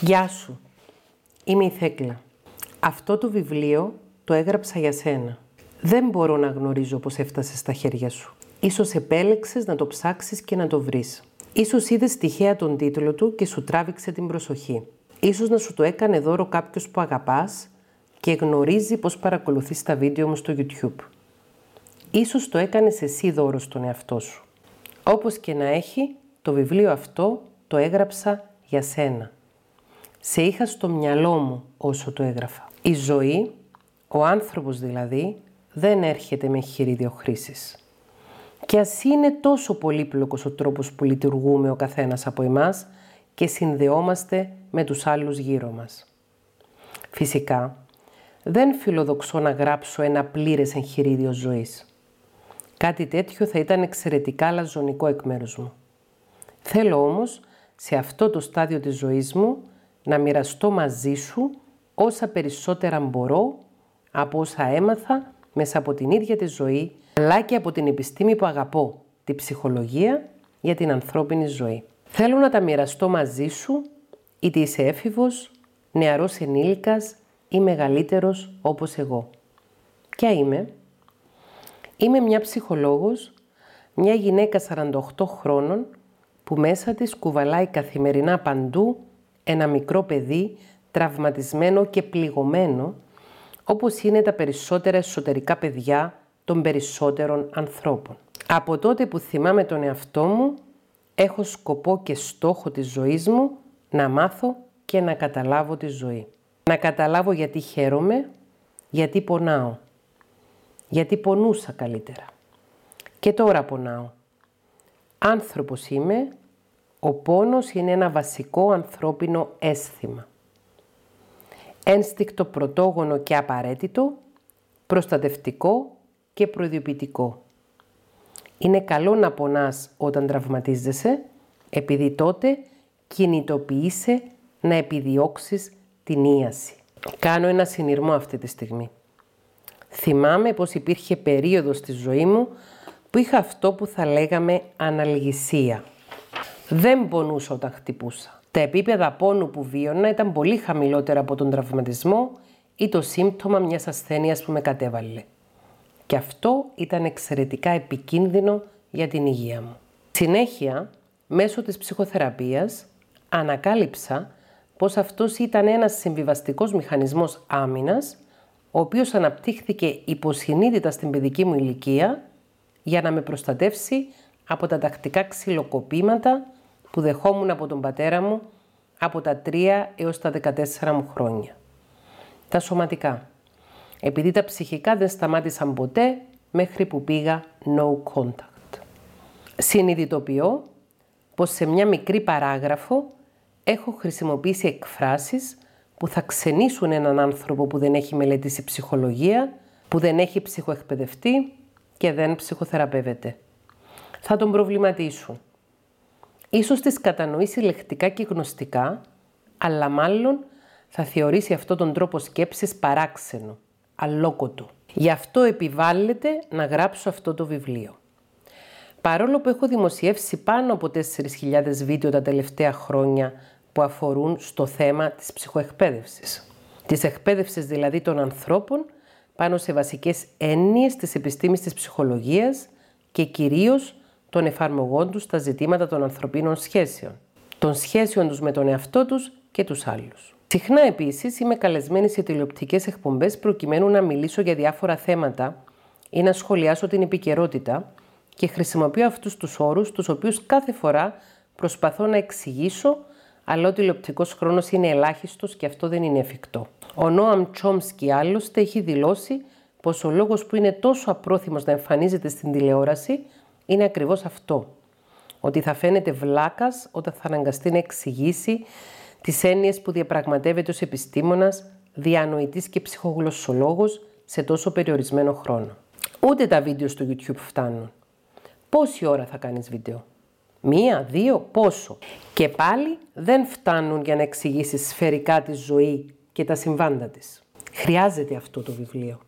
Γεια σου, είμαι η Θέκλα. Αυτό το βιβλίο το έγραψα για σένα. Δεν μπορώ να γνωρίζω πώς έφτασε στα χέρια σου. Ίσως επέλεξες να το ψάξεις και να το βρεις. Ίσως είδες τυχαία τον τίτλο του και σου τράβηξε την προσοχή. Ίσως να σου το έκανε δώρο κάποιος που αγαπάς και γνωρίζει πώς παρακολουθείς τα βίντεο μου στο YouTube. Ίσως το έκανες εσύ δώρο στον εαυτό σου. Όπως και να έχει, το βιβλίο αυτό το έγραψα για σένα. Σε είχα στο μυαλό μου όσο το έγραφα. Η ζωή, ο άνθρωπος δηλαδή, δεν έρχεται με χειρίδιο χρήσης. Και ας είναι τόσο πολύπλοκος ο τρόπος που λειτουργούμε ο καθένας από εμάς και συνδεόμαστε με τους άλλους γύρω μας. Φυσικά, δεν φιλοδοξώ να γράψω ένα πλήρες εγχειρίδιο ζωής. Κάτι τέτοιο θα ήταν εξαιρετικά λαζονικό εκ μέρους μου. Θέλω όμως, σε αυτό το στάδιο της ζωής μου, να μοιραστώ μαζί σου όσα περισσότερα μπορώ από όσα έμαθα μέσα από την ίδια τη ζωή, αλλά και από την επιστήμη που αγαπώ, τη ψυχολογία για την ανθρώπινη ζωή. Θέλω να τα μοιραστώ μαζί σου, είτε είσαι έφηβος, νεαρός ενήλικας ή μεγαλύτερος όπως εγώ. Ποια είμαι; Είμαι μια ψυχολόγος, μια γυναίκα 48 χρόνων που μέσα της κουβαλάει καθημερινά παντού ένα μικρό παιδί τραυματισμένο και πληγωμένο, όπως είναι τα περισσότερα εσωτερικά παιδιά των περισσότερων ανθρώπων. Από τότε που θυμάμαι τον εαυτό μου, έχω σκοπό και στόχο της ζωής μου να μάθω και να καταλάβω τη ζωή. Να καταλάβω γιατί χαίρομαι, γιατί πονάω. Γιατί πονούσα καλύτερα. Και τώρα πονάω. Άνθρωπος είμαι, ο πόνος είναι ένα βασικό ανθρώπινο αίσθημα. Ένστικτο πρωτόγονο και απαραίτητο, προστατευτικό και προειδοποιητικό. Είναι καλό να πονάς όταν τραυματίζεσαι, επειδή τότε κινητοποιείσαι να επιδιώξεις την ίαση. Κάνω ένα συνειρμό αυτή τη στιγμή. Θυμάμαι πως υπήρχε περίοδος στη ζωή μου που είχα αυτό που θα λέγαμε αναλγησία. Δεν πονούσα όταν χτυπούσα. Τα επίπεδα πόνου που βίωνα ήταν πολύ χαμηλότερα από τον τραυματισμό ή το σύμπτωμα μιας ασθένειας που με κατέβαλε. Και αυτό ήταν εξαιρετικά επικίνδυνο για την υγεία μου. Συνέχεια, μέσω της ψυχοθεραπείας, ανακάλυψα πως αυτός ήταν ένας συμβιβαστικός μηχανισμός άμυνας, ο οποίος αναπτύχθηκε υποσυνείδητα στην παιδική μου ηλικία για να με προστατεύσει από τα τακτικά ξυλοκοπήματα που δεχόμουν από τον πατέρα μου από τα 3 έως τα 14 μου χρόνια. Τα σωματικά. Επειδή τα ψυχικά δεν σταμάτησαν ποτέ μέχρι που πήγα no contact. Συνειδητοποιώ πως σε μια μικρή παράγραφο έχω χρησιμοποιήσει εκφράσεις που θα ξενήσουν έναν άνθρωπο που δεν έχει μελετήσει ψυχολογία, που δεν έχει ψυχοεκπαιδευτεί και δεν ψυχοθεραπεύεται. Θα τον προβληματίσουν. Ίσως τις κατανοήσει λεκτικά και γνωστικά, αλλά μάλλον θα θεωρήσει αυτό τον τρόπο σκέψης παράξενο, αλόκοτο. Γι' αυτό επιβάλλεται να γράψω αυτό το βιβλίο. Παρόλο που έχω δημοσιεύσει πάνω από 4.000 βίντεο τα τελευταία χρόνια που αφορούν στο θέμα της ψυχοεκπαίδευσης. Της εκπαίδευσης δηλαδή των ανθρώπων πάνω σε βασικές έννοιες της επιστήμης της ψυχολογίας και κυρίως των εφαρμογών τους στα ζητήματα των ανθρωπίνων σχέσεων, των σχέσεων τους με τον εαυτό τους και τους άλλους. Συχνά επίσης είμαι καλεσμένη σε τηλεοπτικές εκπομπές προκειμένου να μιλήσω για διάφορα θέματα ή να σχολιάσω την επικαιρότητα και χρησιμοποιώ αυτούς τους όρους, τους οποίους κάθε φορά προσπαθώ να εξηγήσω αλλά ο τηλεοπτικός χρόνος είναι ελάχιστος και αυτό δεν είναι εφικτό. Ο Νόαμ Τσόμσκι άλλωστε έχει δηλώσει πως ο λόγος που είναι τόσο απρόθυμος να εμφανίζεται στην τηλεόραση είναι ακριβώς αυτό. Ότι θα φαίνεται βλάκας όταν θα αναγκαστεί να εξηγήσει τις έννοιες που διαπραγματεύεται ως επιστήμονας, διανοητής και ψυχογλωσσολόγος σε τόσο περιορισμένο χρόνο. Ούτε τα βίντεο στο YouTube φτάνουν. Πόση ώρα θα κάνεις βίντεο; Μία, δύο, πόσο; Και πάλι δεν φτάνουν για να εξηγήσεις σφαιρικά τη ζωή και τα συμβάντα της. Χρειάζεται αυτό το βιβλίο.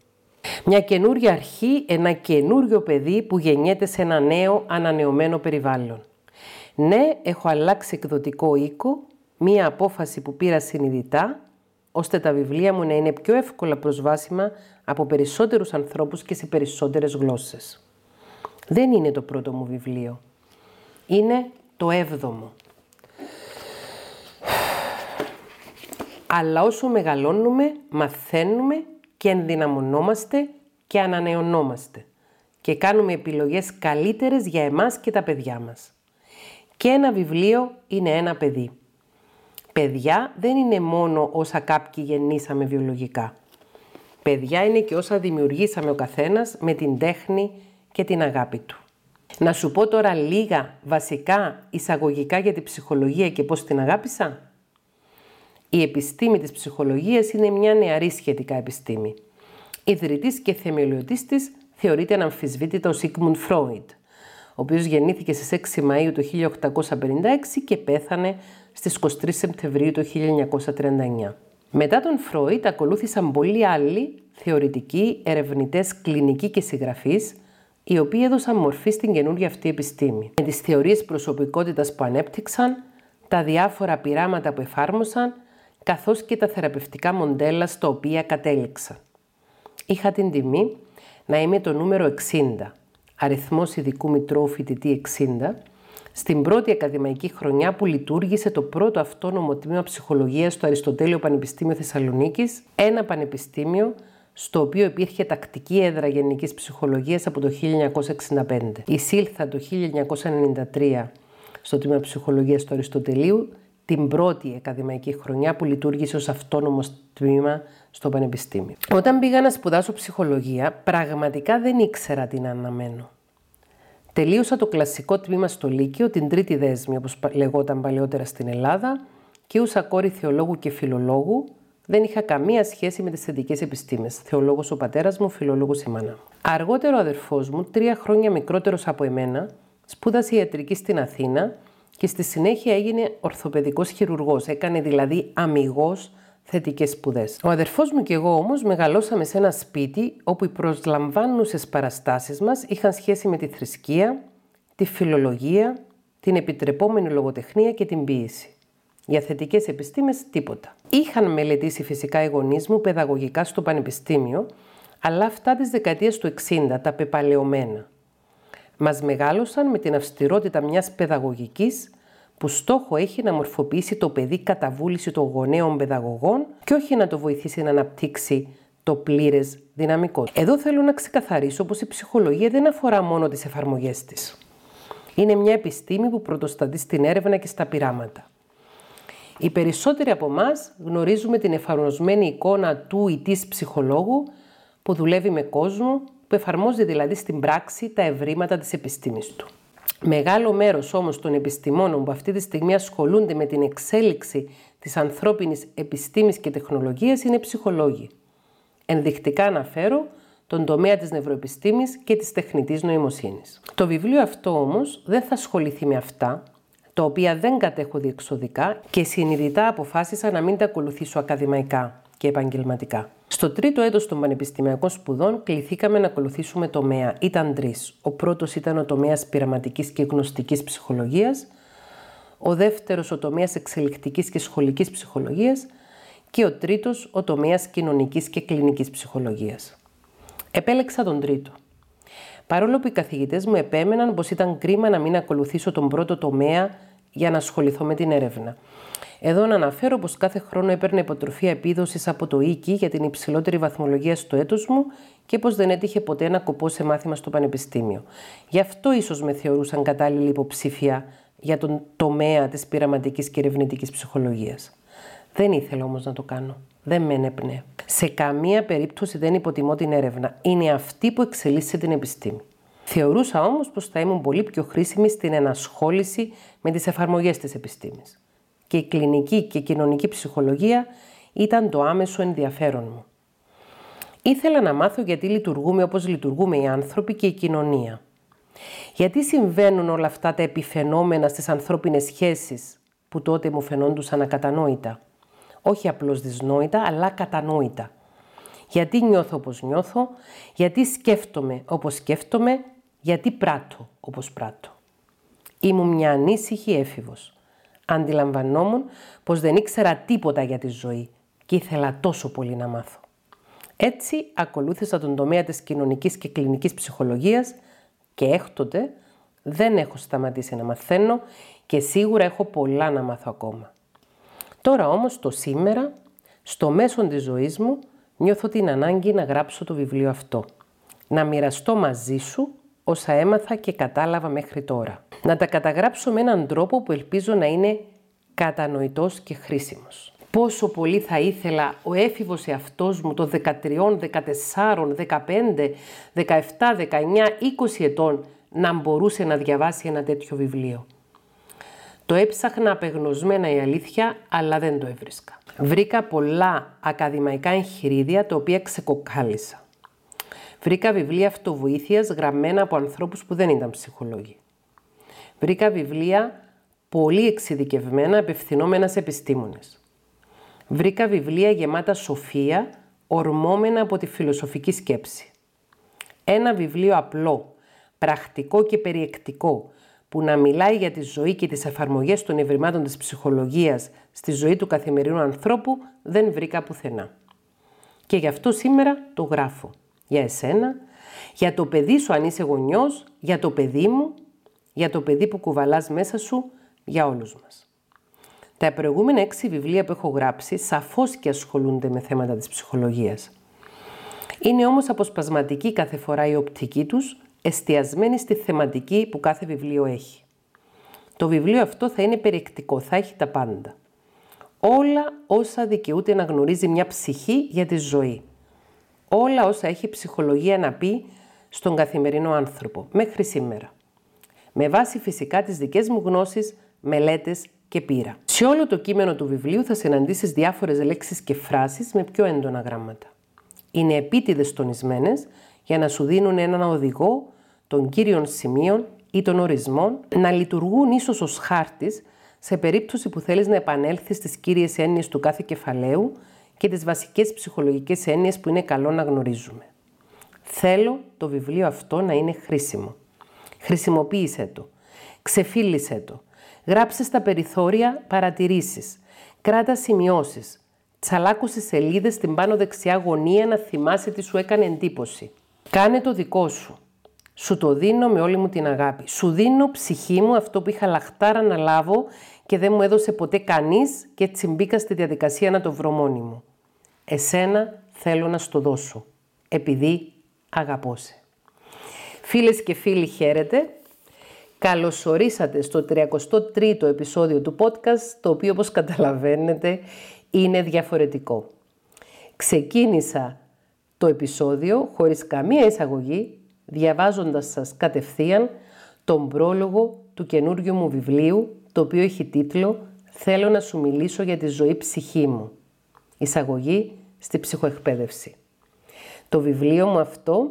Μια καινούρια αρχή, ένα καινούριο παιδί που γεννιέται σε ένα νέο ανανεωμένο περιβάλλον. Ναι, έχω αλλάξει εκδοτικό οίκο, Μία απόφαση που πήρα συνειδητά, ώστε τα βιβλία μου να είναι πιο εύκολα προσβάσιμα από περισσότερους ανθρώπους και σε περισσότερες γλώσσες. Δεν είναι το πρώτο μου βιβλίο. Είναι το έβδομο. Αλλά όσο μεγαλώνουμε, μαθαίνουμε και ενδυναμωνόμαστε και ανανεωνόμαστε και κάνουμε επιλογές καλύτερες για εμάς και τα παιδιά μας. Και ένα βιβλίο είναι ένα παιδί. Παιδιά δεν είναι μόνο όσα κάποιοι γεννήσαμε βιολογικά. Παιδιά είναι και όσα δημιουργήσαμε ο καθένας με την τέχνη και την αγάπη του. Να σου πω τώρα λίγα βασικά εισαγωγικά για την ψυχολογία και πώς την αγάπησα; Η επιστήμη της ψυχολογίας είναι μια νεαρή σχετικά επιστήμη. Ιδρυτής και θεμελιωτής της θεωρείται αναμφισβήτητα ο Σίγμουντ Φρόιντ, ο οποίος γεννήθηκε στις 6 Μαΐου του 1856 και πέθανε στις 23 Σεπτεμβρίου του 1939. Μετά τον Φρόιντ ακολούθησαν πολλοί άλλοι θεωρητικοί, ερευνητές, κλινικοί και συγγραφείς, οι οποίοι έδωσαν μορφή στην καινούργια αυτή επιστήμη. Με τις θεωρίες προσωπικότητας που ανέπτυξαν, τα διάφορα πειράματα που εφάρμοσαν, καθώς και τα θεραπευτικά μοντέλα στα οποία κατέληξαν. Είχα την τιμή να είμαι το νούμερο 60, αριθμός ειδικού μητρώου φοιτητή 60, στην πρώτη ακαδημαϊκή χρονιά που λειτουργήσε το πρώτο αυτόνομο τμήμα ψυχολογίας στο Αριστοτέλειο Πανεπιστήμιο Θεσσαλονίκης, ένα πανεπιστήμιο στο οποίο υπήρχε τακτική έδρα γενικής ψυχολογίας από το 1965. Εισήλθα το 1993 στο τμήμα ψυχολογίας του Αριστοτελείου την πρώτη ακαδημαϊκή χρονιά που λειτουργήσε ως αυτόνομο τμήμα στο Πανεπιστήμιο. Όταν πήγα να σπουδάσω ψυχολογία, πραγματικά δεν ήξερα τι να αναμένω. Τελείωσα το κλασικό τμήμα στο Λύκειο, την τρίτη δέσμη, όπως λεγόταν παλαιότερα στην Ελλάδα, και ούσα κόρη θεολόγου και φιλολόγου, δεν είχα καμία σχέση με τις θετικέ επιστήμες. Θεολόγος ο πατέρας μου, φιλολόγος η μάνα. Αργότερο ο αδερφός μου, τρία χρόνια μικρότερος από εμένα, σπούδασε ιατρική στην Αθήνα και στη συνέχεια έγινε ορθοπαιδικός χειρουργός. Έκανε δηλαδή αμυγός θετικές σπουδές. Ο αδερφός μου και εγώ όμως μεγαλώσαμε σε ένα σπίτι όπου οι προσλαμβάνουσες παραστάσεις μας είχαν σχέση με τη θρησκεία, τη φιλολογία, την επιτρεπόμενη λογοτεχνία και την ποίηση. Για θετικές επιστήμες τίποτα. Είχαν μελετήσει φυσικά οι γονείς μου παιδαγωγικά στο πανεπιστήμιο, αλλά αυτά της δεκαετίας του 60, τα πεπαλαιωμένα. Μας μεγάλωσαν με την αυστηρότητα μιας παιδαγωγικής που στόχο έχει να μορφοποιήσει το παιδί κατά βούληση των γονέων παιδαγωγών και όχι να το βοηθήσει να αναπτύξει το πλήρες δυναμικό. Εδώ θέλω να ξεκαθαρίσω πως η ψυχολογία δεν αφορά μόνο τις εφαρμογές της. Είναι μια επιστήμη που πρωτοστατεί στην έρευνα και στα πειράματα. Οι περισσότεροι από εμάς γνωρίζουμε την εφαρμοσμένη εικόνα του ή της ψυχολόγου που δουλεύει με κόσμο, που εφαρμόζει δηλαδή στην πράξη τα ευρήματα της επιστήμης του. Μεγάλο μέρος όμως των επιστημόνων που αυτή τη στιγμή ασχολούνται με την εξέλιξη της ανθρώπινης επιστήμης και τεχνολογίας είναι ψυχολόγοι. Ενδεικτικά αναφέρω τον τομέα της νευροεπιστήμης και της τεχνητής νοημοσύνης. Το βιβλίο αυτό όμως δεν θα ασχοληθεί με αυτά, τα οποία δεν κατέχω διεξοδικά και συνειδητά αποφάσισα να μην τα ακολουθήσω ακαδημαϊκά και επαγγελματικά. Στο τρίτο έτος των πανεπιστημιακών σπουδών κληθήκαμε να ακολουθήσουμε τομέα. Ήταν τρεις. Ο πρώτος ήταν ο τομέας πειραματικής και γνωστικής ψυχολογίας, ο δεύτερος ο τομέας εξελικτικής και σχολικής ψυχολογίας και ο τρίτος ο τομέας κοινωνικής και κλινικής ψυχολογίας. Επέλεξα τον τρίτο. Παρόλο που οι καθηγητές μου επέμεναν πως ήταν κρίμα να μην ακολουθήσω τον πρώτο τομέα για να ασχοληθώ με την έρευνα. Εδώ να αναφέρω πως κάθε χρόνο έπαιρνε υποτροφή επίδοσης από το ΙΚΙ για την υψηλότερη βαθμολογία στο έτος μου και πως δεν έτυχε ποτέ να κοπώ σε μάθημα στο πανεπιστήμιο. Γι' αυτό ίσως με θεωρούσαν κατάλληλη υποψήφια για τον τομέα της πειραματικής και ερευνητικής ψυχολογίας. Δεν ήθελα όμως να το κάνω. Δεν με ένεπνε. Σε καμία περίπτωση δεν υποτιμώ την έρευνα. Είναι αυτή που εξελίσσει την επιστήμη. Θεωρούσα όμως πως θα ήμουν πολύ πιο χρήσιμη στην ενασχόληση με τις εφαρμογές της επιστήμης. Και η κλινική και κοινωνική ψυχολογία ήταν το άμεσο ενδιαφέρον μου. Ήθελα να μάθω γιατί λειτουργούμε όπως λειτουργούμε οι άνθρωποι και η κοινωνία. Γιατί συμβαίνουν όλα αυτά τα επιφαινόμενα στις ανθρώπινες σχέσεις που τότε μου φαινόντουσαν ακατανόητα. Όχι απλώς δυσνόητα, αλλά κατανόητα. Γιατί νιώθω όπως νιώθω, γιατί σκέφτομαι όπως σκέφτομαι γιατί πράττω όπως πράττω. Ήμουν μια ανήσυχη έφηβος. Αντιλαμβανόμουν πως δεν ήξερα τίποτα για τη ζωή και ήθελα τόσο πολύ να μάθω. Έτσι ακολούθησα τον τομέα της κοινωνικής και κλινικής ψυχολογίας και έκτοτε δεν έχω σταματήσει να μαθαίνω και σίγουρα έχω πολλά να μάθω ακόμα. Τώρα όμως το σήμερα, στο μέσο της ζωής μου, νιώθω την ανάγκη να γράψω το βιβλίο αυτό. Να μοιραστώ μαζί σου όσα έμαθα και κατάλαβα μέχρι τώρα. Να τα καταγράψω με έναν τρόπο που ελπίζω να είναι κατανοητός και χρήσιμος. Πόσο πολύ θα ήθελα ο έφηβος εαυτός μου των 13, 14, 15, 17, 19, 20 ετών να μπορούσε να διαβάσει ένα τέτοιο βιβλίο. Το έψαχνα απεγνωσμένα η αλήθεια, αλλά δεν το έβρισκα. Βρήκα πολλά ακαδημαϊκά εγχειρίδια, τα οποία ξεκοκάλισα. Βρήκα βιβλία αυτοβοήθειας γραμμένα από ανθρώπους που δεν ήταν ψυχολόγοι. Βρήκα βιβλία πολύ εξειδικευμένα απευθυνόμενα σε επιστήμονες. Βρήκα βιβλία γεμάτα σοφία, ορμόμενα από τη φιλοσοφική σκέψη. Ένα βιβλίο απλό, πρακτικό και περιεκτικό, που να μιλάει για τη ζωή και τις εφαρμογές των ευρημάτων της ψυχολογίας στη ζωή του καθημερινού ανθρώπου, δεν βρήκα πουθενά. Και γι' αυτό σήμερα το γράφω. Για εσένα, για το παιδί σου αν είσαι γονιός, για το παιδί μου, για το παιδί που κουβαλάς μέσα σου, για όλους μας. Τα προηγούμενα έξι βιβλία που έχω γράψει σαφώς και ασχολούνται με θέματα της ψυχολογίας. Είναι όμως αποσπασματική κάθε φορά η οπτική τους, εστιασμένη στη θεματική που κάθε βιβλίο έχει. Το βιβλίο αυτό θα είναι περιεκτικό, θα έχει τα πάντα. Όλα όσα δικαιούται να γνωρίζει μια ψυχή για τη ζωή. Όλα όσα έχει η ψυχολογία να πει στον καθημερινό άνθρωπο, μέχρι σήμερα. Με βάση φυσικά τις δικές μου γνώσεις, μελέτες και πείρα. Σε όλο το κείμενο του βιβλίου θα συναντήσεις διάφορες λέξεις και φράσεις με πιο έντονα γράμματα. Είναι επίτηδες τονισμένες για να σου δίνουν έναν οδηγό των κύριων σημείων ή των ορισμών να λειτουργούν ίσως ως χάρτης σε περίπτωση που θέλεις να επανέλθεις στις κύριες έννοιες του κάθε κεφαλαίου και τις βασικές ψυχολογικές έννοιες που είναι καλό να γνωρίζουμε. Θέλω το βιβλίο αυτό να είναι χρήσιμο. Χρησιμοποίησέ το. Ξεφίλησέ το. Γράψε στα περιθώρια παρατηρήσεις. Κράτα σημειώσεις. Τσαλάκωσε σελίδες στην πάνω δεξιά γωνία να θυμάσαι τι σου έκανε εντύπωση. Κάνε το δικό σου. Σου το δίνω με όλη μου την αγάπη. Σου δίνω ψυχή μου αυτό που είχα λαχτάρα να λάβω και δεν μου έδωσε ποτέ κανείς και έτσι μπήκα στη διαδικασία να το βρω μόνη μου. Εσένα θέλω να στο δώσω, επειδή αγαπώ σε. Φίλες και φίλοι χαίρετε. Καλωσορίσατε στο 33ο επεισόδιο του podcast, το οποίο όπως καταλαβαίνετε είναι διαφορετικό. Ξεκίνησα το επεισόδιο χωρίς καμία εισαγωγή, διαβάζοντας σας κατευθείαν τον πρόλογο του καινούργιου μου βιβλίου, το οποίο έχει τίτλο «Θέλω να σου μιλήσω για τη ζωή ψυχή μου». Εισαγωγή στη ψυχοεκπαίδευση. Το βιβλίο μου αυτό,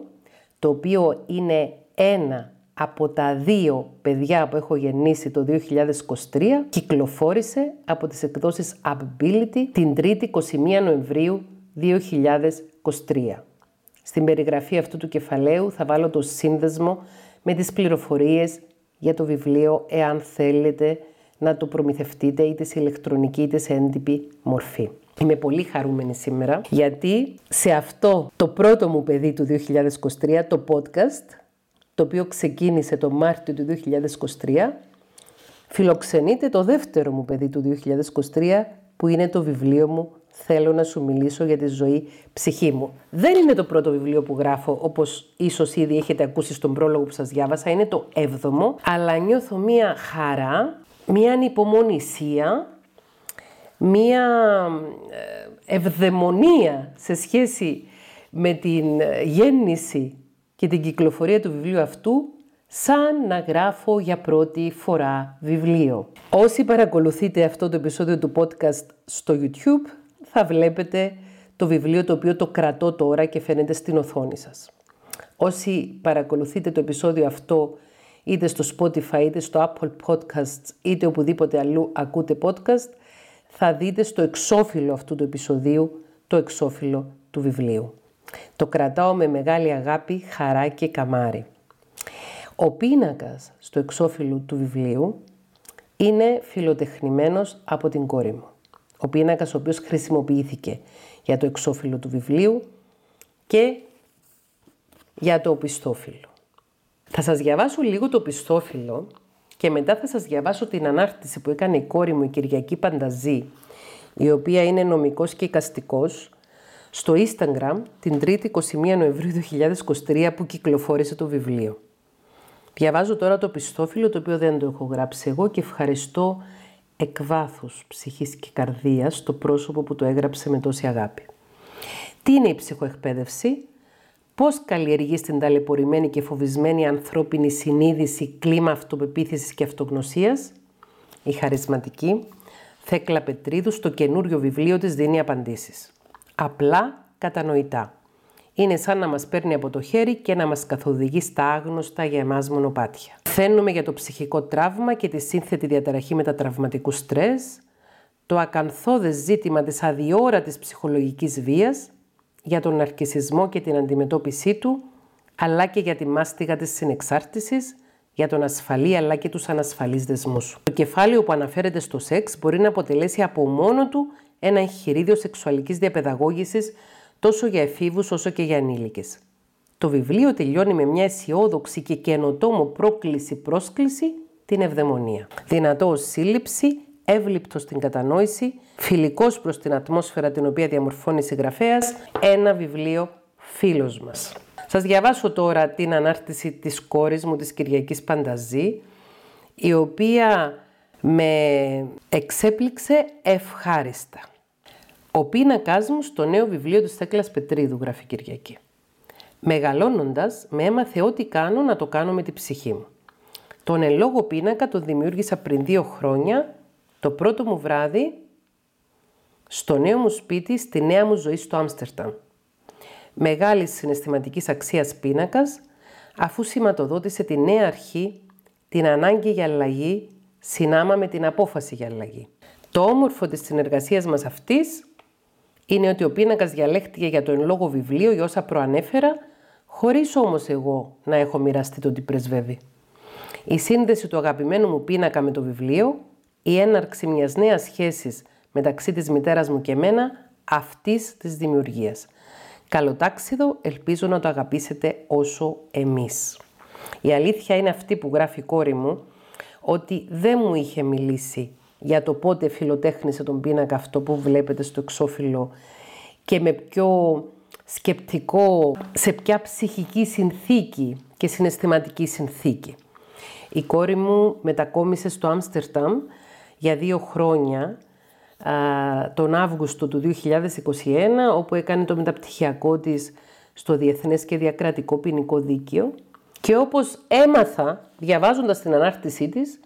το οποίο είναι ένα από τα δύο παιδιά που έχω γεννήσει το 2023 κυκλοφόρησε από τις εκδόσεις Ability την 3η 21 Νοεμβρίου 2023. Στην περιγραφή αυτού του κεφαλαίου θα βάλω το σύνδεσμο με τις πληροφορίες για το βιβλίο εάν θέλετε να το προμηθευτείτε είτε σε ηλεκτρονική είτε σε έντυπη μορφή. Είμαι πολύ χαρούμενη σήμερα γιατί σε αυτό το πρώτο μου παιδί του 2023, το podcast, το οποίο ξεκίνησε το Μάρτιο του 2023, φιλοξενείται το δεύτερο μου παιδί του 2023, που είναι το βιβλίο μου «Θέλω να σου μιλήσω για τη ζωή ψυχή μου». Δεν είναι το πρώτο βιβλίο που γράφω, όπως ίσως ήδη έχετε ακούσει στον πρόλογο που σας διάβασα, είναι το έβδομο, αλλά νιώθω μία χαρά, μία ανυπομονησία, μία ε, ευδαιμονία σε σχέση με την ε, γέννηση και την κυκλοφορία του βιβλίου αυτού σαν να γράφω για πρώτη φορά βιβλίο. Όσοι παρακολουθείτε αυτό το επεισόδιο του podcast στο YouTube θα βλέπετε το βιβλίο το οποίο το κρατώ τώρα και φαίνεται στην οθόνη σας. Όσοι παρακολουθείτε το επεισόδιο αυτό είτε στο Spotify είτε στο Apple Podcasts είτε οπουδήποτε αλλού ακούτε podcast θα δείτε στο εξώφυλλο αυτού του επεισοδίου το εξώφυλλο του βιβλίου. Το κρατάω με μεγάλη αγάπη, χαρά και καμάρι. Ο πίνακας στο εξώφυλλο του βιβλίου είναι φιλοτεχνημένος από την κόρη μου. Ο πίνακας ο οποίος χρησιμοποιήθηκε για το εξώφυλλο του βιβλίου και για το οπισθόφυλλο. Θα σας διαβάσω λίγο το οπισθόφυλλο και μετά θα σας διαβάσω την ανάρτηση που έκανε η κόρη μου η Κυριακή Πανταζή, η οποία είναι νομικός και οικαστικός, στο Instagram την 3η 21 Νοεμβρίου 2023 που κυκλοφόρησε το βιβλίο. Διαβάζω τώρα το πιστόφυλλο το οποίο δεν το έχω γράψει εγώ και ευχαριστώ εκ βάθους ψυχής και καρδίας το πρόσωπο που το έγραψε με τόση αγάπη. Τι είναι η ψυχοεκπαίδευση, πώς καλλιεργείς στην ταλαιπωρημένη και φοβισμένη ανθρώπινη συνείδηση κλίμα αυτοπεποίθησης και αυτογνωσίας, η χαρισματική Θέκλα Πετρίδου στο καινούριο βιβλίο της δίνει απαντήσεις. Απλά κατανοητά. Είναι σαν να μας παίρνει από το χέρι και να μας καθοδηγεί στα άγνωστα για εμάς μονοπάτια. Θένουμε για το ψυχικό τραύμα και τη σύνθετη διαταραχή μετατραυματικού στρες, το ακαθόδες ζήτημα της αδιόρατης ψυχολογικής βίας, για τον αρκισισμό και την αντιμετώπιση του, αλλά και για τη μάστιγα της συνεξάρτησης, για τον ασφαλή αλλά και τους ανασφαλείς δεσμούς. Το κεφάλαιο που αναφέρεται στο σεξ μπορεί να αποτελέσει από μόνο του ένα εγχειρίδιο σεξουαλικής διαπαιδαγώγησης τόσο για εφήβους όσο και για ανήλικες. Το βιβλίο τελειώνει με μια αισιόδοξη και καινοτόμο πρόκληση-πρόσκληση την ευδαιμονία. Δυνατό ως σύλληψη, εύληπτος στην κατανόηση, φιλικός προς την ατμόσφαιρα την οποία διαμορφώνει συγγραφέας, ένα βιβλίο φίλος μας. Σας διαβάσω τώρα την ανάρτηση της κόρης μου, της Κυριακής Πανταζή, η οποία με εξέπληξε ευχάριστα. Ο πίνακάς μου στο νέο βιβλίο του Στέκλας Πετρίδου, γράφει Κυριακή. Μεγαλώνοντας, με έμαθε ό,τι κάνω να το κάνω με την ψυχή μου. Τον ελόγο πίνακα τον δημιούργησα πριν δύο χρόνια, το πρώτο μου βράδυ, στο νέο μου σπίτι, στη νέα μου ζωή στο Άμστερνταμ. Μεγάλη συναισθηματικής αξίας πίνακας, αφού σηματοδότησε τη νέα αρχή, την ανάγκη για αλλαγή, συνάμα με την απόφαση για αλλαγή. Το όμορφο της συνεργασίας μας αυτής είναι ότι ο πίνακας διαλέχτηκε για το εν λόγω βιβλίο για όσα προανέφερα, χωρίς όμως εγώ να έχω μοιραστεί το τι πρεσβεύει. Η σύνδεση του αγαπημένου μου πίνακα με το βιβλίο, η έναρξη μιας νέας σχέσης μεταξύ της μητέρας μου και μένα, αυτής της δημιουργίας. Καλοτάξιδο, ελπίζω να το αγαπήσετε όσο εμείς. Η αλήθεια είναι αυτή που γράφει η κόρη μου, ότι δεν μου είχε μιλήσει για το πότε φιλοτέχνησε τον πίνακα αυτό που βλέπετε στο εξώφυλλο και με ποιο σκεπτικό, σε ποια ψυχική συνθήκη και συναισθηματική συνθήκη. Η κόρη μου μετακόμισε στο Άμστερνταμ για δύο χρόνια τον Αύγουστο του 2021 όπου έκανε το μεταπτυχιακό της στο Διεθνές και Διακρατικό Ποινικό Δίκαιο και όπως έμαθα διαβάζοντας την ανάρτησή της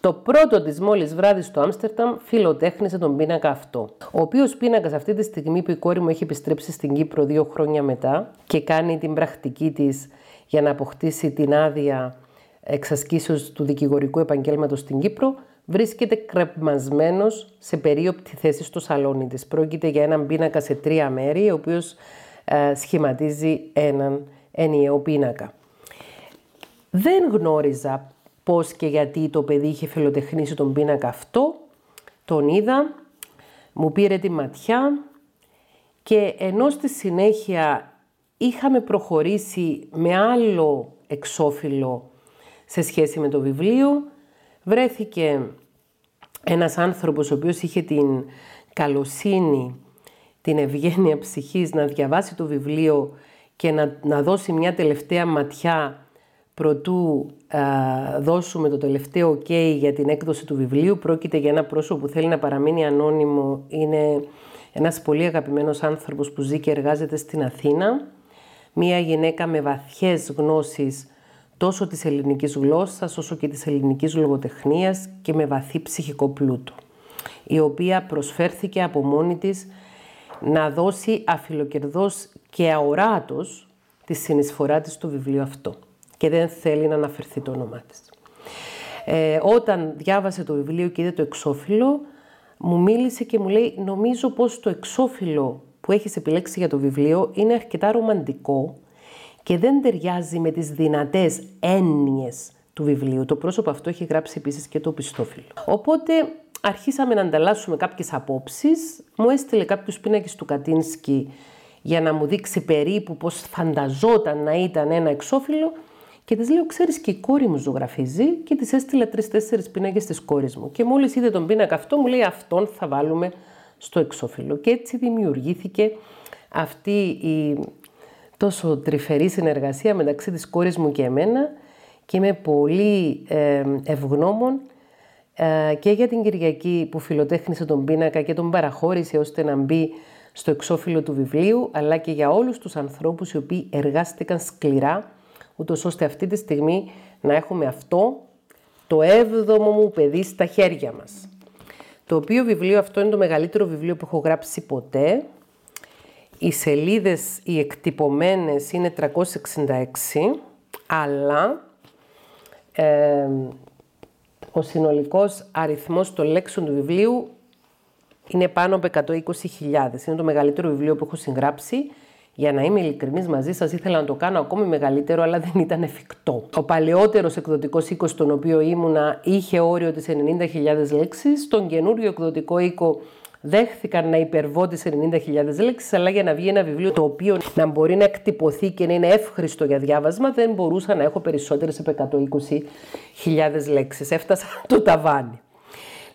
το πρώτο της μόλις βράδυ στο Άμστερνταμ φιλοτέχνησε τον πίνακα αυτό. Ο οποίος πίνακας αυτή τη στιγμή που η κόρη μου έχει επιστρέψει στην Κύπρο δύο χρόνια μετά και κάνει την πρακτική της για να αποκτήσει την άδεια εξασκήσεως του δικηγορικού επαγγέλματος στην Κύπρο, βρίσκεται κρεμασμένος σε περίοπτη θέση στο σαλόνι της. Πρόκειται για έναν πίνακα σε τρία μέρη, ο οποίος ε, σχηματίζει έναν ενιαίο πίνακα. Δεν γνώριζα πώς και γιατί το παιδί είχε φιλοτεχνήσει τον πίνακα αυτό. Τον είδα, μου πήρε τη ματιά και ενώ στη συνέχεια είχαμε προχωρήσει με άλλο εξώφυλλο σε σχέση με το βιβλίο, βρέθηκε ένας άνθρωπος ο οποίος είχε την καλοσύνη, την ευγένεια ψυχής να διαβάσει το βιβλίο και να, να δώσει μια τελευταία ματιά προτού δώσουμε το τελευταίο ok για την έκδοση του βιβλίου. Πρόκειται για ένα πρόσωπο που θέλει να παραμείνει ανώνυμο. Είναι ένας πολύ αγαπημένος άνθρωπος που ζει και εργάζεται στην Αθήνα. Μία γυναίκα με βαθιές γνώσεις τόσο της ελληνικής γλώσσας όσο και της ελληνικής λογοτεχνίας και με βαθύ ψυχικό πλούτο, η οποία προσφέρθηκε από μόνη της να δώσει αφιλοκερδός και αοράτος τη συνεισφορά της στο βιβλίο αυτό και δεν θέλει να αναφερθεί το όνομά της. Ε, όταν διάβασε το βιβλίο και είδε το εξώφυλλο, μου μίλησε και μου λέει «Νομίζω πως το εξώφυλλο που έχεις επιλέξει για το βιβλίο είναι αρκετά ρομαντικό και δεν ταιριάζει με τις δυνατές έννοιες του βιβλίου. Το πρόσωπο αυτό έχει γράψει επίσης και το πιστόφυλλο. Οπότε αρχίσαμε να ανταλλάσσουμε κάποιες απόψεις. Μου έστειλε κάποιους πίνακες του Κατίνσκι για να μου δείξει περίπου πώς φανταζόταν να ήταν ένα εξώφυλλο και της λέω: Ξέρεις, και η κόρη μου ζωγραφίζει και της έστειλα τρει-τέσσερι πίνακες της κόρης μου. Και μόλις είδε τον πίνακα αυτό, μου λέει: Αυτόν θα βάλουμε στο εξώφυλλο. Και έτσι δημιουργήθηκε αυτή η τόσο τρυφερή συνεργασία μεταξύ της κόρης μου και εμένα και είμαι πολύ ευγνώμων ε, και για την Κυριακή που φιλοτέχνησε τον πίνακα και τον παραχώρησε ώστε να μπει στο εξώφυλλο του βιβλίου, αλλά και για όλους τους ανθρώπους οι οποίοι εργάστηκαν σκληρά, ούτως ώστε αυτή τη στιγμή να έχουμε αυτό το έβδομο μου παιδί στα χέρια μας. Το οποίο βιβλίο αυτό είναι το μεγαλύτερο βιβλίο που έχω γράψει ποτέ. Οι σελίδες, οι εκτυπωμένες είναι 366, αλλά ο συνολικός αριθμός των λέξεων του βιβλίου είναι πάνω από 120.000. Είναι το μεγαλύτερο βιβλίο που έχω συγγράψει. Για να είμαι ειλικρινής μαζί σας, ήθελα να το κάνω ακόμη μεγαλύτερο, αλλά δεν ήταν εφικτό. Ο παλαιότερος εκδοτικός οίκος, στον οποίο ήμουνα, είχε όριο τι 90.000 λέξεις. Στον καινούριο εκδοτικό οίκο δέχθηκαν να υπερβώ τι 90.000 λέξεις, αλλά για να βγει ένα βιβλίο το οποίο να μπορεί να εκτυπωθεί και να είναι εύχριστο για διάβασμα, δεν μπορούσα να έχω περισσότερες από 120.000 λέξεις. Έφτασα το ταβάνι.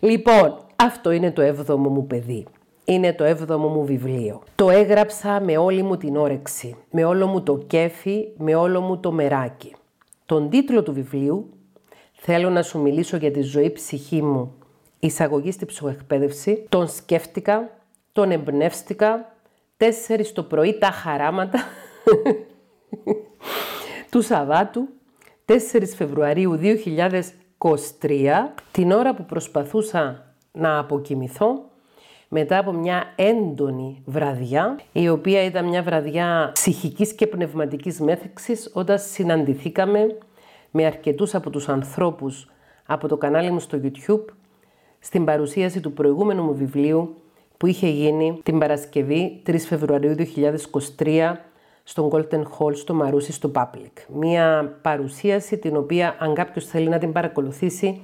Λοιπόν, αυτό είναι το έβδομο μου παιδί. Είναι το έβδομο μου βιβλίο. Το έγραψα με όλη μου την όρεξη, με όλο μου το κέφι, με όλο μου το μεράκι. Τον τίτλο του βιβλίου «Θέλω να σου μιλήσω για τη ζωή ψυχή μου, εισαγωγή στη ψυχοεκπαίδευση», τον σκέφτηκα, τον εμπνεύστηκα, τέσσερις το πρωί τα χαράματα του Σαββάτου, 4 Φεβρουαρίου 2023, την ώρα που προσπαθούσα να αποκοιμηθώ μετά από μια έντονη βραδιά, η οποία ήταν μια βραδιά ψυχικής και πνευματικής μέθεξης, όταν συναντηθήκαμε με αρκετούς από τους ανθρώπους από το κανάλι μου στο YouTube, στην παρουσίαση του προηγούμενου μου βιβλίου που είχε γίνει την Παρασκευή 3 Φεβρουαρίου 2023 στον Golden Hall στο Μαρούσι στο Public. Μία παρουσίαση την οποία αν κάποιος θέλει να την παρακολουθήσει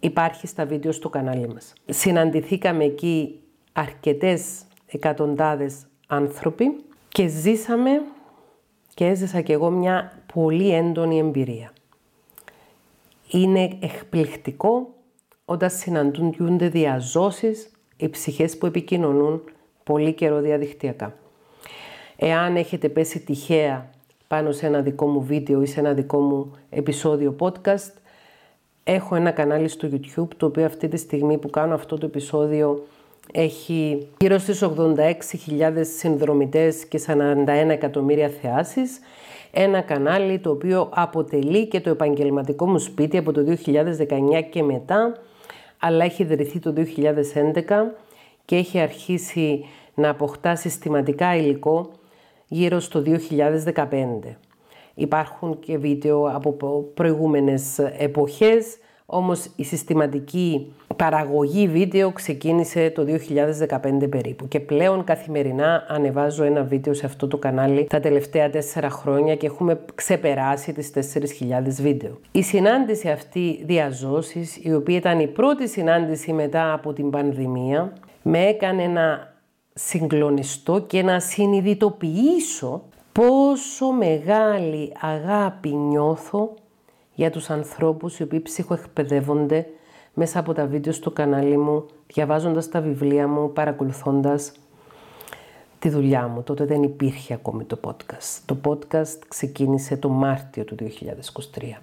υπάρχει στα βίντεο στο κανάλι μας. Συναντηθήκαμε εκεί αρκετές εκατοντάδες άνθρωποι και ζήσαμε και έζησα κι εγώ μια πολύ έντονη εμπειρία. Είναι εκπληκτικό όταν συναντούνται διαζώσεις οι ψυχές που επικοινωνούν πολύ καιρό διαδικτυακά. Εάν έχετε πέσει τυχαία πάνω σε ένα δικό μου βίντεο ή σε ένα δικό μου επεισόδιο podcast, Έχω ένα κανάλι στο YouTube το οποίο αυτή τη στιγμή που κάνω αυτό το επεισόδιο έχει γύρω στις 86.000 συνδρομητές και 41 εκατομμύρια θεάσεις. Ένα κανάλι το οποίο αποτελεί και το επαγγελματικό μου σπίτι από το 2019 και μετά, αλλά έχει ιδρυθεί το 2011 και έχει αρχίσει να αποκτά συστηματικά υλικό γύρω στο 2015. Υπάρχουν και βίντεο από προηγούμενες εποχές, όμως η συστηματική παραγωγή βίντεο ξεκίνησε το 2015 περίπου και πλέον καθημερινά ανεβάζω ένα βίντεο σε αυτό το κανάλι τα τελευταία τέσσερα χρόνια και έχουμε ξεπεράσει τις 4.000 βίντεο. Η συνάντηση αυτή διαζώσης, η οποία ήταν η πρώτη συνάντηση μετά από την πανδημία, με έκανε να συγκλονιστώ και να συνειδητοποιήσω πόσο μεγάλη αγάπη νιώθω για τους ανθρώπους οι οποίοι ψυχοεκπαιδεύονται μέσα από τα βίντεο στο κανάλι μου, διαβάζοντας τα βιβλία μου, παρακολουθώντας τη δουλειά μου. Τότε δεν υπήρχε ακόμη το podcast. Το podcast ξεκίνησε το Μάρτιο του 2023.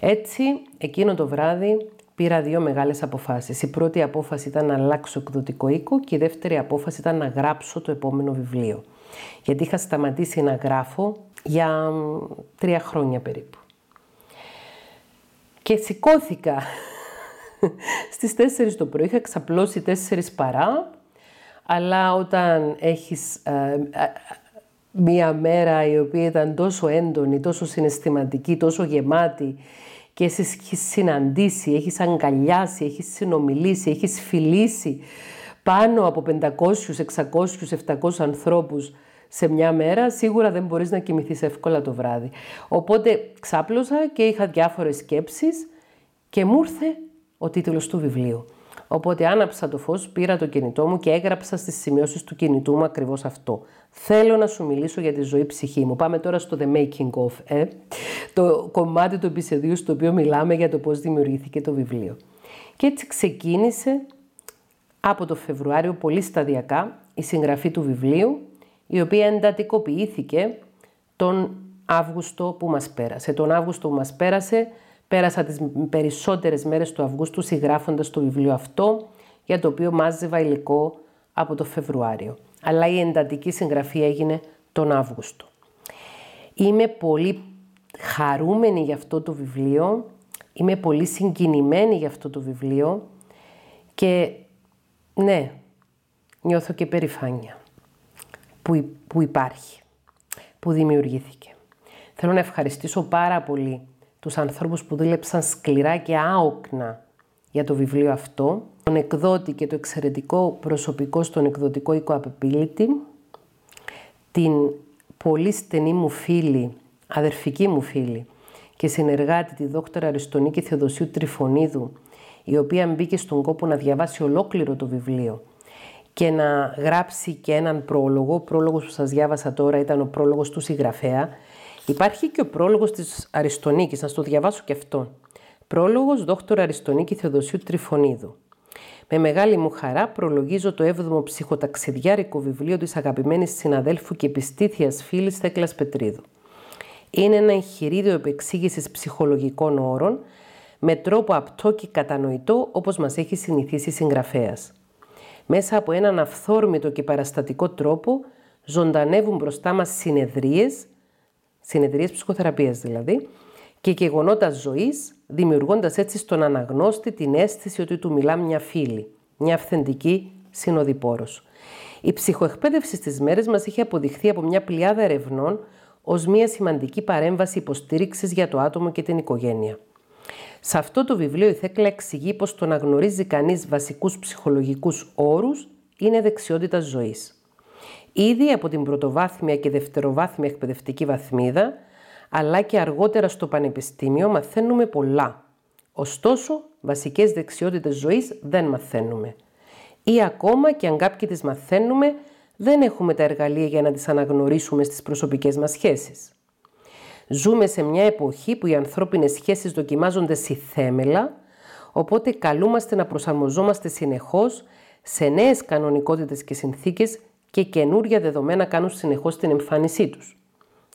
Έτσι, εκείνο το βράδυ πήρα δύο μεγάλες αποφάσεις. Η πρώτη απόφαση ήταν να αλλάξω εκδοτικό οίκο και η δεύτερη απόφαση ήταν να γράψω το επόμενο βιβλίο γιατί είχα σταματήσει να γράφω για τρία χρόνια περίπου. Και σηκώθηκα στις 4 το πρωί, είχα ξαπλώσει 4 παρά, αλλά όταν έχεις ε, ε, μία μέρα η οποία ήταν τόσο έντονη, τόσο συναισθηματική, τόσο γεμάτη και εσύ έχεις συναντήσει, έχεις αγκαλιάσει, έχεις συνομιλήσει, έχεις φιλήσει πάνω από 500, 600, 700 ανθρώπους σε μια μέρα, σίγουρα δεν μπορείς να κοιμηθείς εύκολα το βράδυ. Οπότε ξάπλωσα και είχα διάφορες σκέψεις και μου ήρθε ο τίτλος του βιβλίου. Οπότε άναψα το φως, πήρα το κινητό μου και έγραψα στις σημειώσεις του κινητού μου ακριβώς αυτό. Θέλω να σου μιλήσω για τη ζωή ψυχή μου. Πάμε τώρα στο The Making of, ε; το κομμάτι του επεισοδίου στο οποίο μιλάμε για το πώς δημιουργήθηκε το βιβλίο. Και έτσι ξεκίνησε από το Φεβρουάριο πολύ σταδιακά η συγγραφή του βιβλίου, η οποία εντατικοποιήθηκε τον Αύγουστο που μας πέρασε. Τον Αύγουστο που μας πέρασε Πέρασα τις περισσότερες μέρες του Αυγούστου συγγράφοντας το βιβλίο αυτό, για το οποίο μάζευα υλικό από το Φεβρουάριο. Αλλά η εντατική συγγραφή έγινε τον Αύγουστο. Είμαι πολύ χαρούμενη για αυτό το βιβλίο, είμαι πολύ συγκινημένη για αυτό το βιβλίο και ναι, νιώθω και περηφάνεια που, που υπάρχει, που δημιουργήθηκε. Θέλω να ευχαριστήσω πάρα πολύ τους ανθρώπους που δούλεψαν σκληρά και άοκνα για το βιβλίο αυτό, τον εκδότη και το εξαιρετικό προσωπικό στον εκδοτικό οίκο την πολύ στενή μου φίλη, αδερφική μου φίλη και συνεργάτη τη δόκτωρα Αριστονίκη Θεοδοσίου Τριφωνίδου, η οποία μπήκε στον κόπο να διαβάσει ολόκληρο το βιβλίο και να γράψει και έναν πρόλογο. Ο πρόλογος που σας διάβασα τώρα ήταν ο πρόλογος του συγγραφέα Υπάρχει και ο πρόλογος της Αριστονίκης, να στο διαβάσω και αυτό. Πρόλογος δόκτωρα Αριστονίκη Θεοδοσίου Τριφωνίδου. Με μεγάλη μου χαρά προλογίζω το 7ο ψυχοταξιδιάρικο βιβλίο της αγαπημένης συναδέλφου και επιστήθειας φίλης Θέκλας Πετρίδου. Είναι ένα εγχειρίδιο επεξήγησης ψυχολογικών όρων με τρόπο απτό και κατανοητό όπως μας έχει συνηθίσει συγγραφέας. Μέσα από έναν αυθόρμητο και παραστατικό τρόπο ζωντανεύουν μπροστά μας συνεδρίες συνεδρίες ψυχοθεραπείας δηλαδή, και γεγονότα ζωής, δημιουργώντας έτσι στον αναγνώστη την αίσθηση ότι του μιλά μια φίλη, μια αυθεντική συνοδοιπόρος. Η ψυχοεκπαίδευση στις μέρες μας είχε αποδειχθεί από μια πλειάδα ερευνών ως μια σημαντική παρέμβαση υποστήριξης για το άτομο και την οικογένεια. Σε αυτό το βιβλίο η Θέκλα εξηγεί πως το να γνωρίζει κανείς βασικούς ψυχολογικούς όρους είναι δεξιότητα ζωής. Ήδη από την πρωτοβάθμια και δευτεροβάθμια εκπαιδευτική βαθμίδα, αλλά και αργότερα στο πανεπιστήμιο μαθαίνουμε πολλά. Ωστόσο, βασικές δεξιότητες ζωής δεν μαθαίνουμε. Ή ακόμα και αν κάποιοι τις μαθαίνουμε, δεν έχουμε τα εργαλεία για να τις αναγνωρίσουμε στις προσωπικές μας σχέσεις. Ζούμε σε μια εποχή που οι ανθρώπινες σχέσεις δοκιμάζονται θέμελα, οπότε καλούμαστε να προσαρμοζόμαστε συνεχώς σε νέες κανονικότητες και συνθήκες και καινούρια δεδομένα κάνουν συνεχώς την εμφάνισή τους.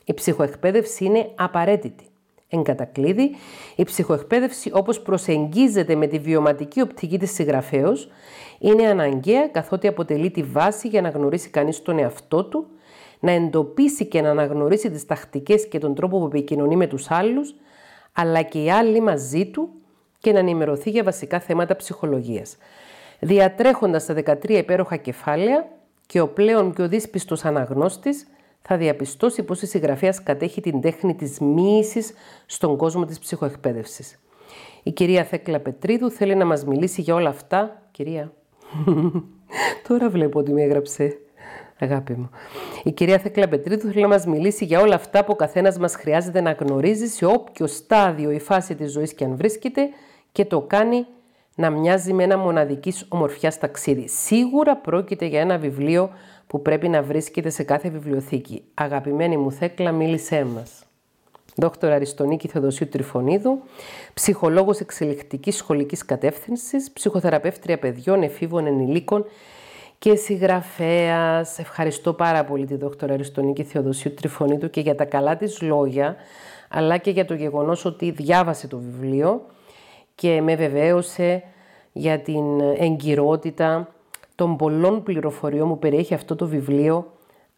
Η ψυχοεκπαίδευση είναι απαραίτητη. Εν κατακλείδη, η ψυχοεκπαίδευση όπως προσεγγίζεται με τη βιωματική οπτική της συγγραφέως είναι αναγκαία καθότι αποτελεί τη βάση για να γνωρίσει κανείς τον εαυτό του, να εντοπίσει και να αναγνωρίσει τις τακτικές και τον τρόπο που επικοινωνεί με τους άλλους, αλλά και οι άλλοι μαζί του και να ενημερωθεί για βασικά θέματα ψυχολογίας. Διατρέχοντας τα 13 υπέροχα κεφάλαια, και ο πλέον πιο δύσπιστος αναγνώστης θα διαπιστώσει πως η συγγραφέας κατέχει την τέχνη της μοίησης στον κόσμο της ψυχοεκπαίδευσης. Η κυρία Θέκλα Πετρίδου θέλει να μας μιλήσει για όλα αυτά. Κυρία, τώρα βλέπω ότι με έγραψε αγάπη μου. Η κυρία Θέκλα Πετρίδου θέλει να μας μιλήσει για όλα αυτά που ο καθένας μας χρειάζεται να γνωρίζει σε όποιο στάδιο η φάση της ζωής και αν βρίσκεται και το κάνει να μοιάζει με ένα μοναδικής ομορφιάς ταξίδι. Σίγουρα πρόκειται για ένα βιβλίο που πρέπει να βρίσκεται σε κάθε βιβλιοθήκη. Αγαπημένη μου Θέκλα, μίλησέ μας. Δόκτωρα Αριστονίκη Θεοδοσίου Τριφωνίδου, ψυχολόγος εξελικτικής σχολικής κατεύθυνσης, ψυχοθεραπεύτρια παιδιών, εφήβων, ενηλίκων και συγγραφέας. Ευχαριστώ πάρα πολύ τη δόκτωρα Αριστονίκη Θεοδοσίου Τριφωνίδου και για τα καλά της λόγια, αλλά και για το γεγονός ότι διάβασε το βιβλίο και με βεβαίωσε για την εγκυρότητα των πολλών πληροφοριών που περιέχει αυτό το βιβλίο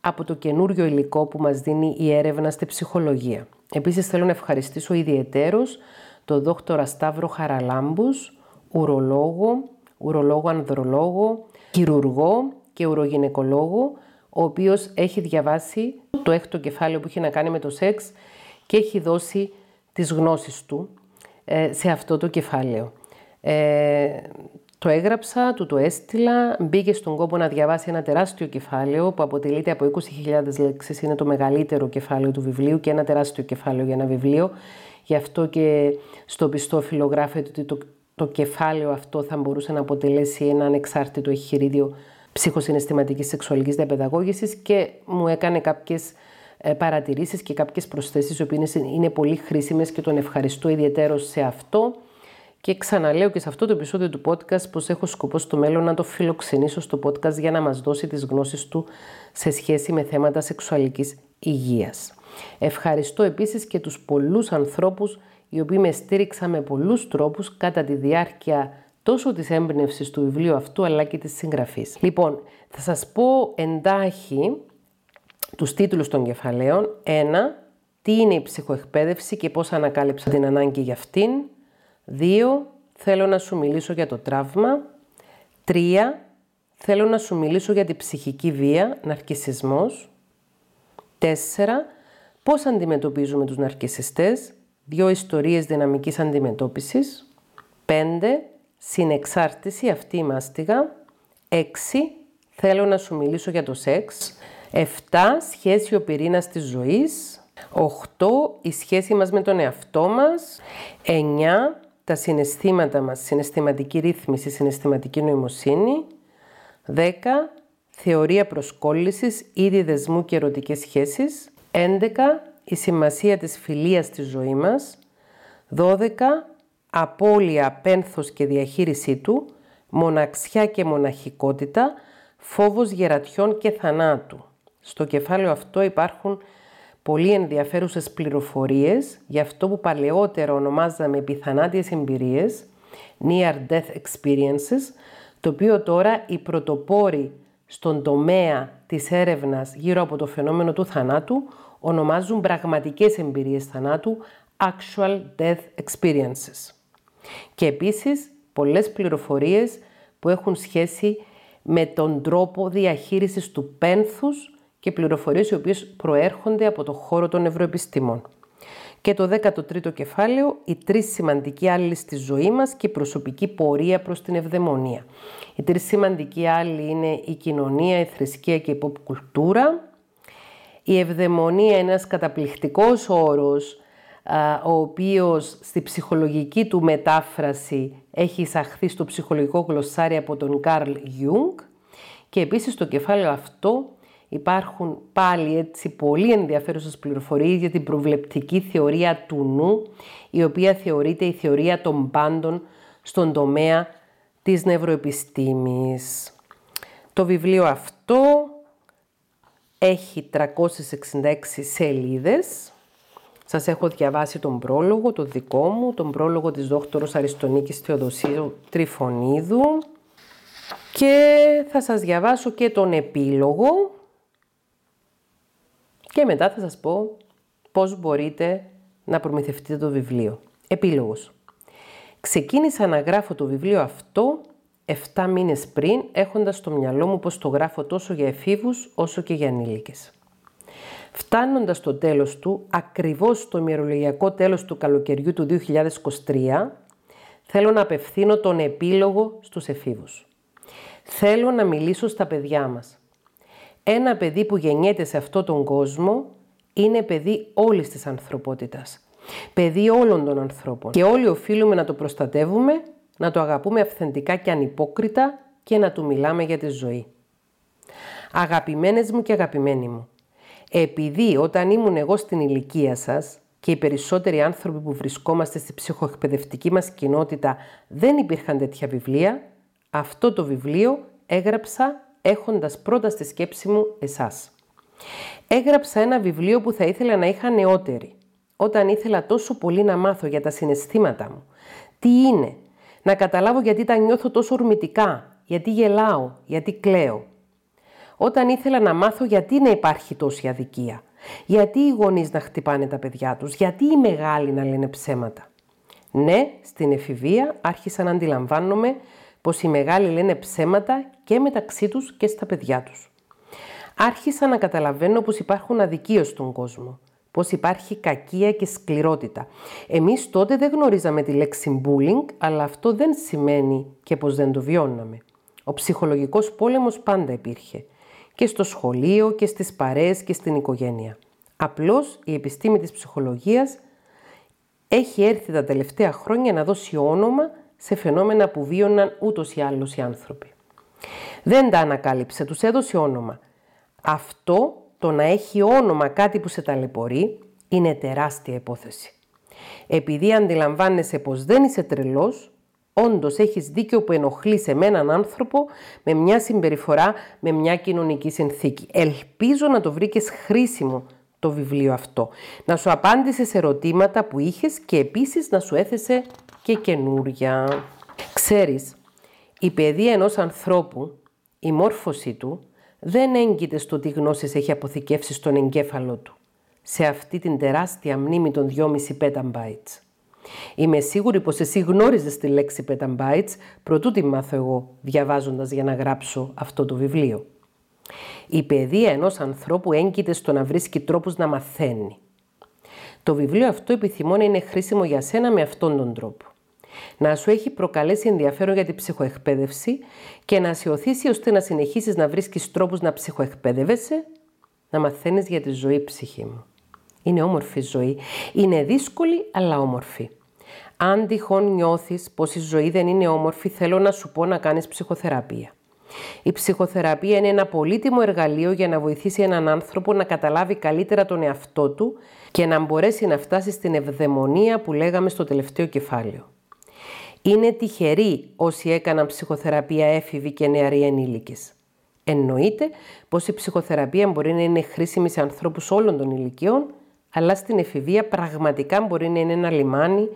από το καινούριο υλικό που μας δίνει η έρευνα στη ψυχολογία. Επίσης θέλω να ευχαριστήσω ιδιαιτέρως τον δόκτορα Σταύρο Χαραλάμπους, ουρολόγο, ουρολόγο ανδρολόγο, χειρουργό και ουρογυναικολόγο, ο οποίος έχει διαβάσει το έκτο κεφάλαιο που έχει να κάνει με το σεξ και έχει δώσει τις γνώσεις του ε, σε αυτό το κεφάλαιο. Ε, Το έγραψα, του το έστειλα, μπήκε στον κόπο να διαβάσει ένα τεράστιο κεφάλαιο που αποτελείται από 20.000 λέξεις, είναι το μεγαλύτερο κεφάλαιο του βιβλίου και ένα τεράστιο κεφάλαιο για ένα βιβλίο. Γι' αυτό και στο πιστόφυλλο γράφεται ότι το, το κεφάλαιο αυτό θα μπορούσε να αποτελέσει ένα ανεξάρτητο εγχειρίδιο ψυχοσυναισθηματικής σεξουαλικής διαπαιδαγώγησης και μου έκανε κάποιες ε, παρατηρήσεις και κάποιες προσθέσεις, οι οποίες είναι πολύ χρήσιμες και τον ευχαριστώ ιδιαίτερος σε αυτό. Και ξαναλέω και σε αυτό το επεισόδιο του podcast πως έχω σκοπό στο μέλλον να το φιλοξενήσω στο podcast για να μας δώσει τις γνώσεις του σε σχέση με θέματα σεξουαλικής υγείας. Ευχαριστώ επίσης και τους πολλούς ανθρώπους οι οποίοι με στήριξαν με πολλούς τρόπους κατά τη διάρκεια τόσο της έμπνευσης του βιβλίου αυτού αλλά και της συγγραφής. Λοιπόν, θα σας πω εντάχει τους τίτλους των κεφαλαίων. Ένα, τι είναι η ψυχοεκπαίδευση και πώς ανακάλυψα την ανάγκη για αυτήν. Δύο, θέλω να σου μιλήσω για το τραύμα. Τρία, θέλω να σου μιλήσω για την ψυχική βία, ναρκισισμός. Τέσσερα, πώς αντιμετωπίζουμε τους ναρκισιστές. Δύο ιστορίες δυναμικής αντιμετώπισης. Πέντε, συνεξάρτηση, αυτή η μάστιγα. Έξι, θέλω να σου μιλήσω για το σεξ. 7. Σχέση ο πυρήνας της ζωής. 8. Η σχέση μας με τον εαυτό μας. 9. Τα συναισθήματα μας, συναισθηματική ρύθμιση, συναισθηματική νοημοσύνη. 10. Θεωρία προσκόλλησης, είδη δεσμού και ερωτικές σχέσεις. 11. Η σημασία της φιλίας στη ζωή μας. 12. Απόλυα, πένθος και διαχείρισή του. Μοναξιά και μοναχικότητα. Φόβος γερατιών και θανάτου. Στο κεφάλαιο αυτό υπάρχουν πολύ ενδιαφέρουσες πληροφορίες για αυτό που παλαιότερα ονομάζαμε πιθανάτιες εμπειρίες, near death experiences, το οποίο τώρα οι πρωτοπόροι στον τομέα της έρευνας γύρω από το φαινόμενο του θανάτου ονομάζουν πραγματικές εμπειρίες θανάτου, actual death experiences. Και επίσης πολλές πληροφορίες που έχουν σχέση με τον τρόπο διαχείρισης του πένθους και πληροφορίες οι οποίες προέρχονται από το χώρο των νευροεπιστημών. Και το 13ο κεφάλαιο, οι τρεις σημαντικοί άλλοι στη ζωή μας και η προσωπική πορεία προς την ευδαιμονία. Οι τρεις σημαντικοί άλλοι είναι η κοινωνία, η θρησκεία και η pop κουλτούρα. Η ευδαιμονία είναι ένας καταπληκτικός όρος, ο οποίος στη ψυχολογική του μετάφραση έχει εισαχθεί στο ψυχολογικό γλωσσάρι από τον Καρλ Γιούγκ. Και επίσης στο κεφάλαιο αυτό Υπάρχουν πάλι έτσι πολύ ενδιαφέρουσες πληροφορίες για την προβλεπτική θεωρία του νου, η οποία θεωρείται η θεωρία των πάντων στον τομέα της νευροεπιστήμης. Το βιβλίο αυτό έχει 366 σελίδες. Σας έχω διαβάσει τον πρόλογο, το δικό μου, τον πρόλογο της δόκτωρος Αριστονίκης Θεοδοσίου Τριφωνίδου και θα σας διαβάσω και τον επίλογο και μετά θα σας πω πώς μπορείτε να προμηθευτείτε το βιβλίο. Επίλογος. Ξεκίνησα να γράφω το βιβλίο αυτό 7 μήνες πριν, έχοντας στο μυαλό μου πως το γράφω τόσο για εφήβους όσο και για ενήλικες. Φτάνοντας στο τέλος του, ακριβώς στο ημερολογιακό τέλος του καλοκαιριού του 2023, θέλω να απευθύνω τον επίλογο στους εφήβους. Θέλω να μιλήσω στα παιδιά μας. Ένα παιδί που γεννιέται σε αυτόν τον κόσμο είναι παιδί όλης της ανθρωπότητας. Παιδί όλων των ανθρώπων. Και όλοι οφείλουμε να το προστατεύουμε, να το αγαπούμε αυθεντικά και ανυπόκριτα και να του μιλάμε για τη ζωή. Αγαπημένες μου και αγαπημένοι μου, επειδή όταν ήμουν εγώ στην ηλικία σας και οι περισσότεροι άνθρωποι που βρισκόμαστε στη ψυχοεκπαιδευτική μας κοινότητα δεν υπήρχαν τέτοια βιβλία, αυτό το βιβλίο έγραψα έχοντας πρώτα στη σκέψη μου εσάς. Έγραψα ένα βιβλίο που θα ήθελα να είχα νεότερη, όταν ήθελα τόσο πολύ να μάθω για τα συναισθήματα μου. Τι είναι, να καταλάβω γιατί τα νιώθω τόσο ορμητικά, γιατί γελάω, γιατί κλαίω. Όταν ήθελα να μάθω γιατί να υπάρχει τόση αδικία, γιατί οι γονείς να χτυπάνε τα παιδιά τους, γιατί οι μεγάλοι να λένε ψέματα. Ναι, στην εφηβεία άρχισα να αντιλαμβάνομαι πως οι μεγάλοι λένε ψέματα και μεταξύ τους και στα παιδιά τους. Άρχισα να καταλαβαίνω πως υπάρχουν αδικίες στον κόσμο, πως υπάρχει κακία και σκληρότητα. Εμείς τότε δεν γνωρίζαμε τη λέξη bullying, αλλά αυτό δεν σημαίνει και πως δεν το βιώναμε. Ο ψυχολογικός πόλεμος πάντα υπήρχε. Και στο σχολείο και στις παρέες και στην οικογένεια. Απλώς η επιστήμη της ψυχολογίας έχει έρθει τα τελευταία χρόνια να δώσει όνομα σε φαινόμενα που βίωναν ούτως ή άλλως οι άνθρωποι. Δεν τα ανακάλυψε, τους έδωσε όνομα. Αυτό το να έχει όνομα κάτι που σε ταλαιπωρεί είναι τεράστια υπόθεση. Επειδή αντιλαμβάνεσαι πως δεν είσαι τρελός, όντως έχεις δίκιο που ενοχλείς με έναν άνθρωπο με μια συμπεριφορά, με μια κοινωνική συνθήκη. Ελπίζω να το βρήκες χρήσιμο το βιβλίο αυτό. Να σου απάντησε σε ερωτήματα που είχες και επίσης να σου έθεσε και καινούρια. Ξέρεις, η παιδεία ενός ανθρώπου, η μόρφωσή του, δεν έγκυται στο τι γνώσεις έχει αποθηκεύσει στον εγκέφαλό του, σε αυτή την τεράστια μνήμη των 2,5 petabytes. Είμαι σίγουρη πως εσύ γνώριζες τη λέξη petabytes προτού τη μάθω εγώ διαβάζοντας για να γράψω αυτό το βιβλίο. Η παιδεία ενός ανθρώπου έγκυται στο να βρίσκει τρόπους να μαθαίνει. Το βιβλίο αυτό επιθυμώ να είναι χρήσιμο για σένα με αυτόν τον τρόπο να σου έχει προκαλέσει ενδιαφέρον για την ψυχοεκπαίδευση και να σε οθήσει ώστε να συνεχίσεις να βρίσκεις τρόπους να ψυχοεκπαίδευεσαι, να μαθαίνεις για τη ζωή ψυχή μου. Είναι όμορφη ζωή. Είναι δύσκολη αλλά όμορφη. Αν τυχόν νιώθεις πως η ζωή δεν είναι όμορφη, θέλω να σου πω να κάνεις ψυχοθεραπεία. Η ψυχοθεραπεία είναι ένα πολύτιμο εργαλείο για να βοηθήσει έναν άνθρωπο να καταλάβει καλύτερα τον εαυτό του και να μπορέσει να φτάσει στην ευδαιμονία που λέγαμε στο τελευταίο κεφάλαιο. Είναι τυχεροί όσοι έκαναν ψυχοθεραπεία έφηβοι και νεαροί ενήλικες. Εννοείται πως η ψυχοθεραπεία μπορεί να είναι χρήσιμη σε ανθρώπους όλων των ηλικιών, αλλά στην εφηβεία πραγματικά μπορεί να είναι ένα λιμάνι,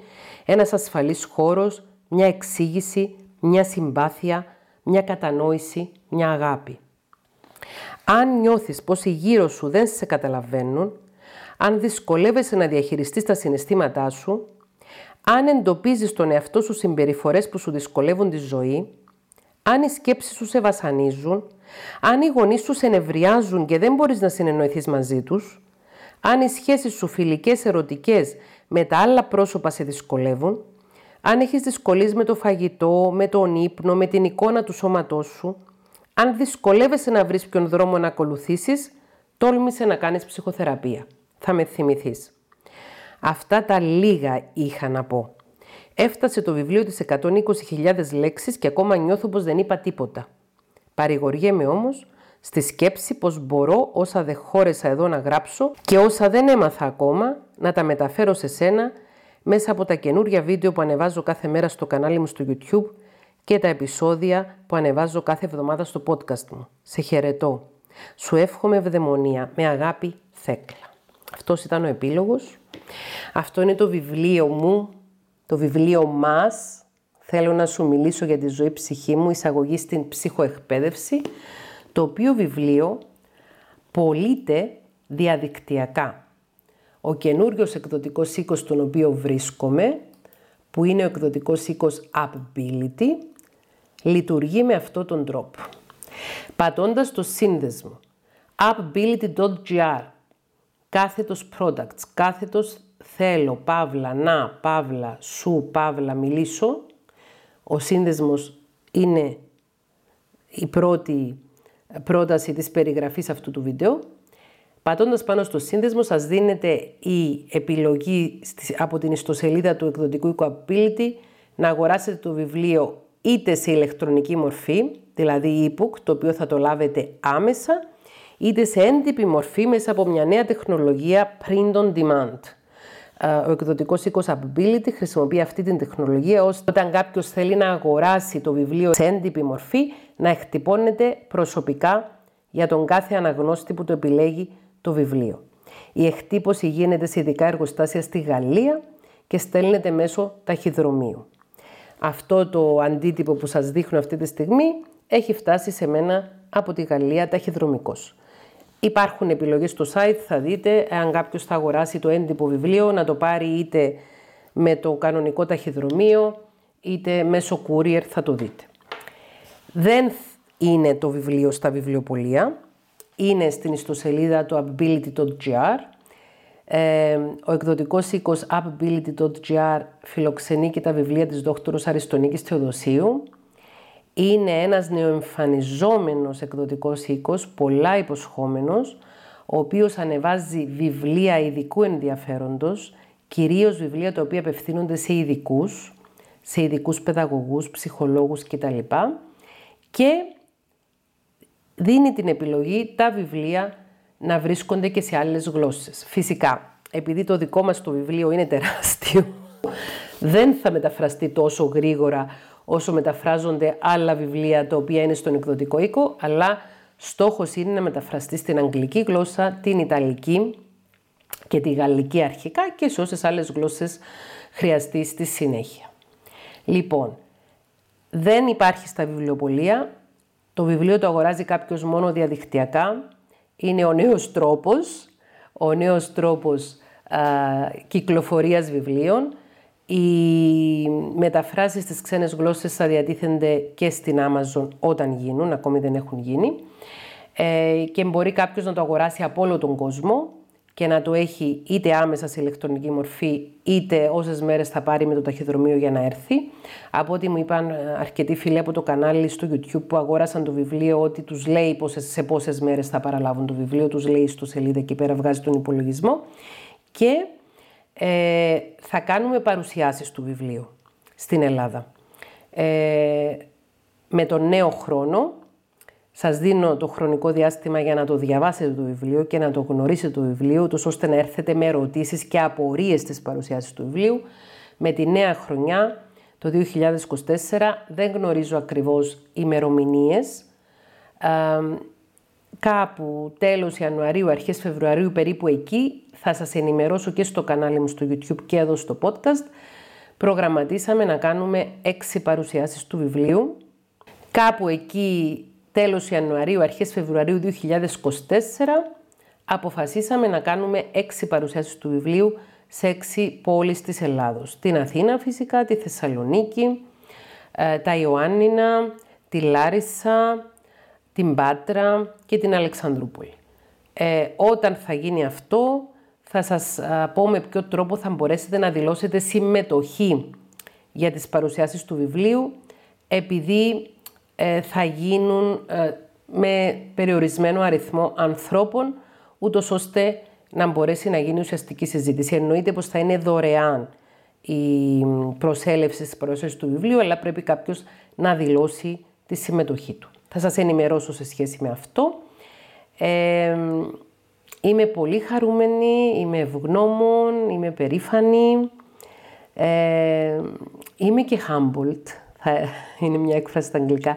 ένας ασφαλής χώρος, μια εξήγηση, μια συμπάθεια, μια κατανόηση, μια αγάπη. Αν νιώθεις πως οι γύρω σου δεν σε καταλαβαίνουν, αν δυσκολεύεσαι να διαχειριστείς τα συναισθήματά σου, αν εντοπίζεις τον εαυτό σου συμπεριφορές που σου δυσκολεύουν τη ζωή, αν οι σκέψεις σου σε βασανίζουν, αν οι γονείς σου σε νευριάζουν και δεν μπορείς να συνεννοηθείς μαζί τους, αν οι σχέσεις σου φιλικές, ερωτικές με τα άλλα πρόσωπα σε δυσκολεύουν, αν έχεις δυσκολίες με το φαγητό, με τον ύπνο, με την εικόνα του σώματός σου, αν δυσκολεύεσαι να βρεις ποιον δρόμο να ακολουθήσεις, τόλμησε να κάνεις ψυχοθεραπεία. Θα με θυμηθείς. Αυτά τα λίγα είχα να πω. Έφτασε το βιβλίο της 120.000 λέξεις και ακόμα νιώθω πως δεν είπα τίποτα. Παρηγοριέμαι όμως στη σκέψη πως μπορώ όσα δεν χώρεσα εδώ να γράψω και όσα δεν έμαθα ακόμα να τα μεταφέρω σε σένα μέσα από τα καινούρια βίντεο που ανεβάζω κάθε μέρα στο κανάλι μου στο YouTube και τα επεισόδια που ανεβάζω κάθε εβδομάδα στο podcast μου. Σε χαιρετώ. Σου εύχομαι ευδαιμονία. Με αγάπη, Θέκλα. Αυτός ήταν ο επίλογος. Αυτό είναι το βιβλίο μου, το βιβλίο μας. Θέλω να σου μιλήσω για τη ζωή ψυχή μου, εισαγωγή στην ψυχοεκπαίδευση, το οποίο βιβλίο πωλείται διαδικτυακά. Ο καινούριος εκδοτικός οίκος στον οποίο βρίσκομαι, που είναι ο εκδοτικός οίκος Upbility, λειτουργεί με αυτόν τον τρόπο. Πατώντας το σύνδεσμο upbility.gr κάθετος products, κάθετος θέλω, παύλα, να, παύλα, σου, παύλα, μιλήσω. Ο σύνδεσμος είναι η πρώτη πρόταση της περιγραφής αυτού του βίντεο. Πατώντας πάνω στο σύνδεσμο σας δίνεται η επιλογή από την ιστοσελίδα του εκδοτικού Equability να αγοράσετε το βιβλίο είτε σε ηλεκτρονική μορφή, δηλαδή e-book, το οποίο θα το λάβετε άμεσα, είτε σε έντυπη μορφή μέσα από μια νέα τεχνολογία print on demand. Ο εκδοτικός οίκος Ability χρησιμοποιεί αυτή την τεχνολογία ώστε όταν κάποιος θέλει να αγοράσει το βιβλίο σε έντυπη μορφή να εκτυπώνεται προσωπικά για τον κάθε αναγνώστη που το επιλέγει το βιβλίο. Η εκτύπωση γίνεται σε ειδικά εργοστάσια στη Γαλλία και στέλνεται μέσω ταχυδρομείου. Αυτό το αντίτυπο που σας δείχνω αυτή τη στιγμή έχει φτάσει σε μένα από τη Γαλλία ταχυδρομικός. Υπάρχουν επιλογές στο site, θα δείτε, αν κάποιος θα αγοράσει το έντυπο βιβλίο, να το πάρει είτε με το κανονικό ταχυδρομείο, είτε μέσω courier, θα το δείτε. Δεν είναι το βιβλίο στα βιβλιοπολία, είναι στην ιστοσελίδα του ability.gr. Ε, ο εκδοτικός οίκος upability.gr φιλοξενεί και τα βιβλία της δόκτωρος Αριστονίκης Θεοδοσίου. Είναι ένας νεοεμφανιζόμενος εκδοτικός οίκος, πολλά υποσχόμενος, ο οποίος ανεβάζει βιβλία ειδικού ενδιαφέροντος, κυρίως βιβλία τα οποία απευθύνονται σε ειδικούς, σε ειδικούς παιδαγωγούς, ψυχολόγους κτλ. Και δίνει την επιλογή τα βιβλία να βρίσκονται και σε άλλες γλώσσες. Φυσικά, επειδή το δικό μας το βιβλίο είναι τεράστιο, δεν θα μεταφραστεί τόσο γρήγορα όσο μεταφράζονται άλλα βιβλία τα οποία είναι στον εκδοτικό οίκο, αλλά στόχος είναι να μεταφραστεί στην αγγλική γλώσσα, την ιταλική και τη γαλλική αρχικά και σε όσες άλλες γλώσσες χρειαστεί στη συνέχεια. Λοιπόν, δεν υπάρχει στα βιβλιοπολία. Το βιβλίο το αγοράζει κάποιος μόνο διαδικτυακά. Είναι ο νέος τρόπος, ο νέος τρόπος α, κυκλοφορίας βιβλίων. Οι μεταφράσεις στις ξένες γλώσσες θα διατίθενται και στην Amazon όταν γίνουν, ακόμη δεν έχουν γίνει. Ε, και μπορεί κάποιος να το αγοράσει από όλο τον κόσμο και να το έχει είτε άμεσα σε ηλεκτρονική μορφή, είτε όσες μέρες θα πάρει με το ταχυδρομείο για να έρθει. Από ό,τι μου είπαν ε, αρκετοί φίλοι από το κανάλι στο YouTube που αγόρασαν το βιβλίο, ότι τους λέει πόσες, σε πόσες μέρες θα παραλάβουν το βιβλίο, τους λέει στο σελίδα εκεί πέρα, βγάζει τον υπολογισμό. Και ε, θα κάνουμε παρουσιάσεις του βιβλίου στην Ελλάδα. Ε, με τον νέο χρόνο σας δίνω το χρονικό διάστημα για να το διαβάσετε το βιβλίο και να το γνωρίσετε το βιβλίο, τους ώστε να έρθετε με ερωτήσεις και απορίες στις παρουσιάσεις του βιβλίου. Με τη νέα χρονιά, το 2024, δεν γνωρίζω ακριβώς ημερομηνίες. κάπου τέλος Ιανουαρίου, αρχές Φεβρουαρίου, περίπου εκεί, θα σας ενημερώσω και στο κανάλι μου στο YouTube και εδώ στο podcast. Προγραμματίσαμε να κάνουμε έξι παρουσιάσεις του βιβλίου. Κάπου εκεί τέλος Ιανουαρίου, αρχές Φεβρουαρίου 2024, αποφασίσαμε να κάνουμε έξι παρουσιάσεις του βιβλίου σε έξι πόλεις της Ελλάδος. Την Αθήνα φυσικά, τη Θεσσαλονίκη, ε, τα Ιωάννινα, τη Λάρισα, την Πάτρα και την Αλεξανδρούπολη. Ε, όταν θα γίνει αυτό, θα σας πω με ποιο τρόπο θα μπορέσετε να δηλώσετε συμμετοχή για τις παρουσιάσεις του βιβλίου, επειδή ε, θα γίνουν ε, με περιορισμένο αριθμό ανθρώπων, ούτως ώστε να μπορέσει να γίνει ουσιαστική συζήτηση. Εννοείται πως θα είναι δωρεάν η προσέλευση στις παρουσίαση του βιβλίου, αλλά πρέπει κάποιος να δηλώσει τη συμμετοχή του. Θα σας ενημερώσω σε σχέση με αυτό. Ε, είμαι πολύ χαρούμενη, είμαι ευγνώμων, είμαι περήφανη. Ε, είμαι και humbled θα είναι μια έκφραση στα αγγλικά.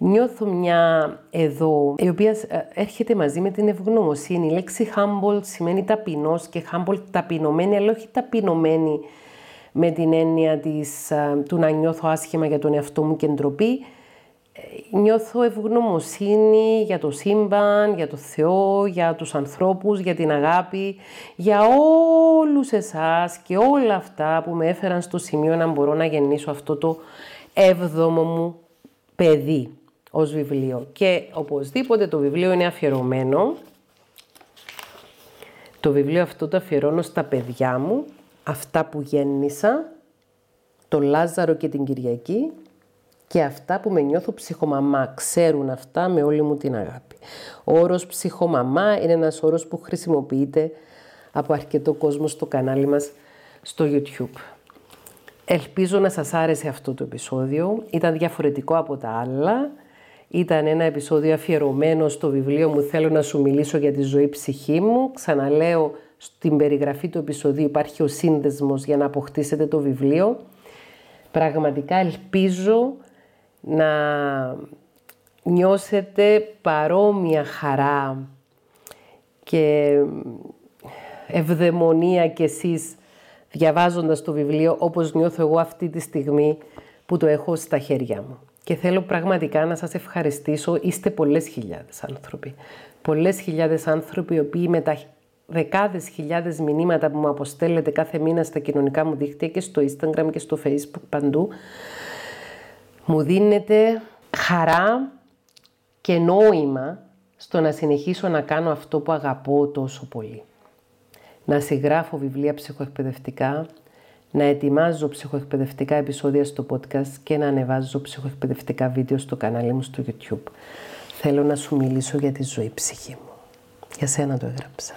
Νιώθω μια εδώ, η οποία ε, έρχεται μαζί με την ευγνωμοσύνη. Η λέξη humble σημαίνει ταπεινός και humble ταπεινωμένη, αλλά όχι ταπεινωμένη με την έννοια της, ε, του να νιώθω άσχημα για τον εαυτό μου και ντροπή. Ε, νιώθω ευγνωμοσύνη για το σύμπαν, για το Θεό, για τους ανθρώπους, για την αγάπη, για όλους εσάς και όλα αυτά που με έφεραν στο σημείο να μπορώ να γεννήσω αυτό το έβδομο μου παιδί ως βιβλίο. Και οπωσδήποτε το βιβλίο είναι αφιερωμένο. Το βιβλίο αυτό το αφιερώνω στα παιδιά μου, αυτά που γέννησα, το Λάζαρο και την Κυριακή και αυτά που με νιώθω ψυχομαμά. Ξέρουν αυτά με όλη μου την αγάπη. Ο όρος ψυχομαμά είναι ένας όρος που χρησιμοποιείται από αρκετό κόσμο στο κανάλι μας στο YouTube. Ελπίζω να σας άρεσε αυτό το επεισόδιο. Ήταν διαφορετικό από τα άλλα. Ήταν ένα επεισόδιο αφιερωμένο στο βιβλίο μου «Θέλω να σου μιλήσω για τη ζωή ψυχή μου». Ξαναλέω, στην περιγραφή του επεισοδίου υπάρχει ο σύνδεσμος για να αποκτήσετε το βιβλίο. Πραγματικά ελπίζω να νιώσετε παρόμοια χαρά και ευδαιμονία κι εσείς διαβάζοντας το βιβλίο όπως νιώθω εγώ αυτή τη στιγμή που το έχω στα χέρια μου. Και θέλω πραγματικά να σας ευχαριστήσω. Είστε πολλές χιλιάδες άνθρωποι. Πολλές χιλιάδες άνθρωποι οι οποίοι με τα δεκάδες χιλιάδες μηνύματα που μου αποστέλλετε κάθε μήνα στα κοινωνικά μου δίκτυα και στο Instagram και στο Facebook παντού μου δίνετε χαρά και νόημα στο να συνεχίσω να κάνω αυτό που αγαπώ τόσο πολύ. να συγγράφω βιβλία ψυχοεκπαιδευτικά, να ετοιμάζω ψυχοεκπαιδευτικά επεισόδια στο podcast και να ανεβάζω ψυχοεκπαιδευτικά βίντεο στο κανάλι μου στο YouTube. Θέλω να σου μιλήσω για τη ζωή ψυχή μου. Για σένα το έγραψα.